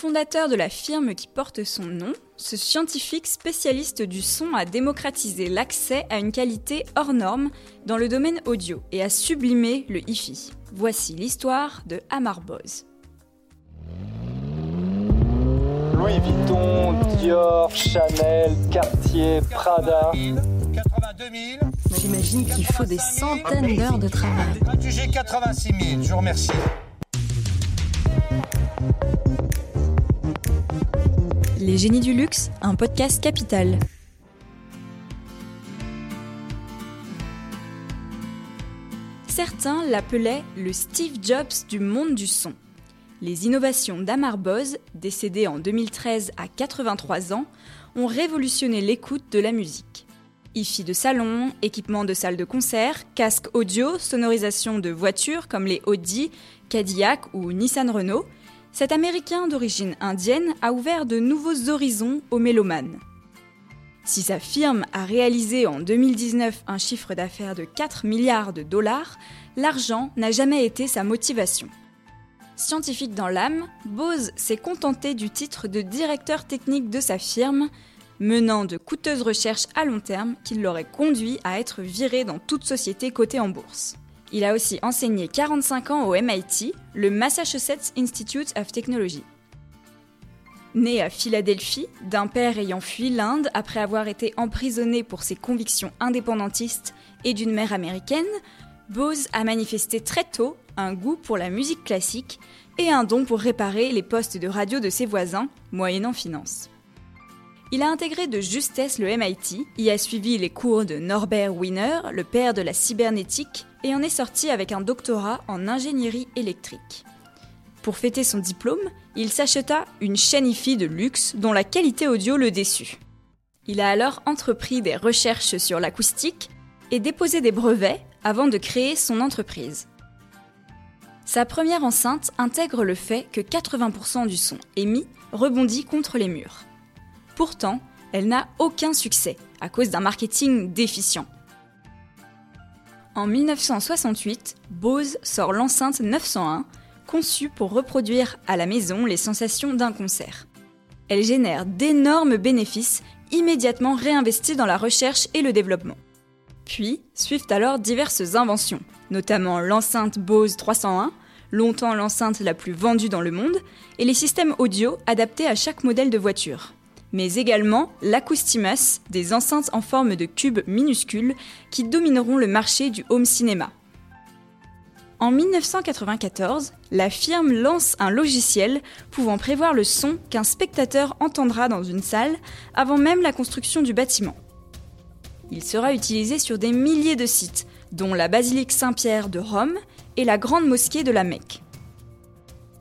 Fondateur de la firme qui porte son nom, ce scientifique spécialiste du son a démocratisé l'accès à une qualité hors norme dans le domaine audio et a sublimé le hi-fi. Voici l'histoire de Amar Bose. Louis Vuitton, Dior, Chanel, Cartier, Prada. 82 000. J'imagine qu'il faut des centaines d'heures de travail. J'ai 86 000, je vous remercie. Les génies du luxe, un podcast capital. Certains l'appelaient le Steve Jobs du monde du son. Les innovations d'Amar Bose, décédé en 2013 à 83 ans, ont révolutionné l'écoute de la musique. hi de salon, équipement de salle de concert, casque audio, sonorisation de voitures comme les Audi, Cadillac ou Nissan Renault, cet Américain d'origine indienne a ouvert de nouveaux horizons aux mélomanes. Si sa firme a réalisé en 2019 un chiffre d'affaires de 4 milliards de dollars, l'argent n'a jamais été sa motivation. Scientifique dans l'âme, Bose s'est contenté du titre de directeur technique de sa firme, menant de coûteuses recherches à long terme qui l'auraient conduit à être viré dans toute société cotée en bourse. Il a aussi enseigné 45 ans au MIT, le Massachusetts Institute of Technology. Né à Philadelphie, d'un père ayant fui l'Inde après avoir été emprisonné pour ses convictions indépendantistes et d'une mère américaine, Bose a manifesté très tôt un goût pour la musique classique et un don pour réparer les postes de radio de ses voisins, moyennant finance. Il a intégré de justesse le MIT, y a suivi les cours de Norbert Wiener, le père de la cybernétique, et en est sorti avec un doctorat en ingénierie électrique. Pour fêter son diplôme, il s'acheta une chaîne de luxe dont la qualité audio le déçut. Il a alors entrepris des recherches sur l'acoustique et déposé des brevets avant de créer son entreprise. Sa première enceinte intègre le fait que 80% du son émis rebondit contre les murs. Pourtant, elle n'a aucun succès à cause d'un marketing déficient. En 1968, Bose sort l'enceinte 901, conçue pour reproduire à la maison les sensations d'un concert. Elle génère d'énormes bénéfices immédiatement réinvestis dans la recherche et le développement. Puis suivent alors diverses inventions, notamment l'enceinte Bose 301, longtemps l'enceinte la plus vendue dans le monde, et les systèmes audio adaptés à chaque modèle de voiture mais également l'Acoustimus, des enceintes en forme de cubes minuscules qui domineront le marché du home cinéma. En 1994, la firme lance un logiciel pouvant prévoir le son qu'un spectateur entendra dans une salle avant même la construction du bâtiment. Il sera utilisé sur des milliers de sites, dont la basilique Saint-Pierre de Rome et la grande mosquée de la Mecque.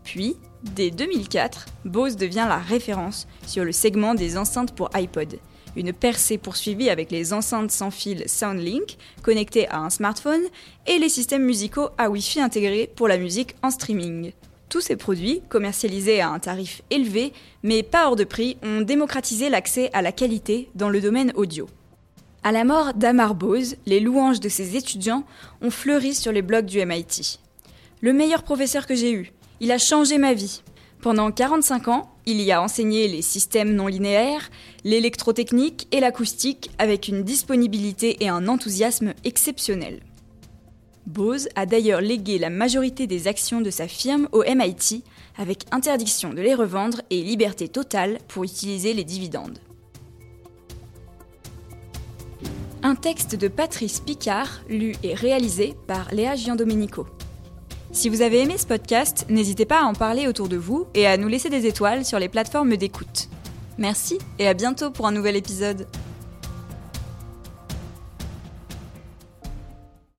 Puis, Dès 2004, Bose devient la référence sur le segment des enceintes pour iPod. Une percée poursuivie avec les enceintes sans fil SoundLink connectées à un smartphone et les systèmes musicaux à Wi-Fi intégrés pour la musique en streaming. Tous ces produits, commercialisés à un tarif élevé mais pas hors de prix, ont démocratisé l'accès à la qualité dans le domaine audio. À la mort d'Amar Bose, les louanges de ses étudiants ont fleuri sur les blogs du MIT. Le meilleur professeur que j'ai eu, il a changé ma vie. Pendant 45 ans, il y a enseigné les systèmes non linéaires, l'électrotechnique et l'acoustique avec une disponibilité et un enthousiasme exceptionnels. Bose a d'ailleurs légué la majorité des actions de sa firme au MIT avec interdiction de les revendre et liberté totale pour utiliser les dividendes. Un texte de Patrice Picard, lu et réalisé par Léa Giandomenico. Si vous avez aimé ce podcast, n'hésitez pas à en parler autour de vous et à nous laisser des étoiles sur les plateformes d'écoute. Merci et à bientôt pour un nouvel épisode.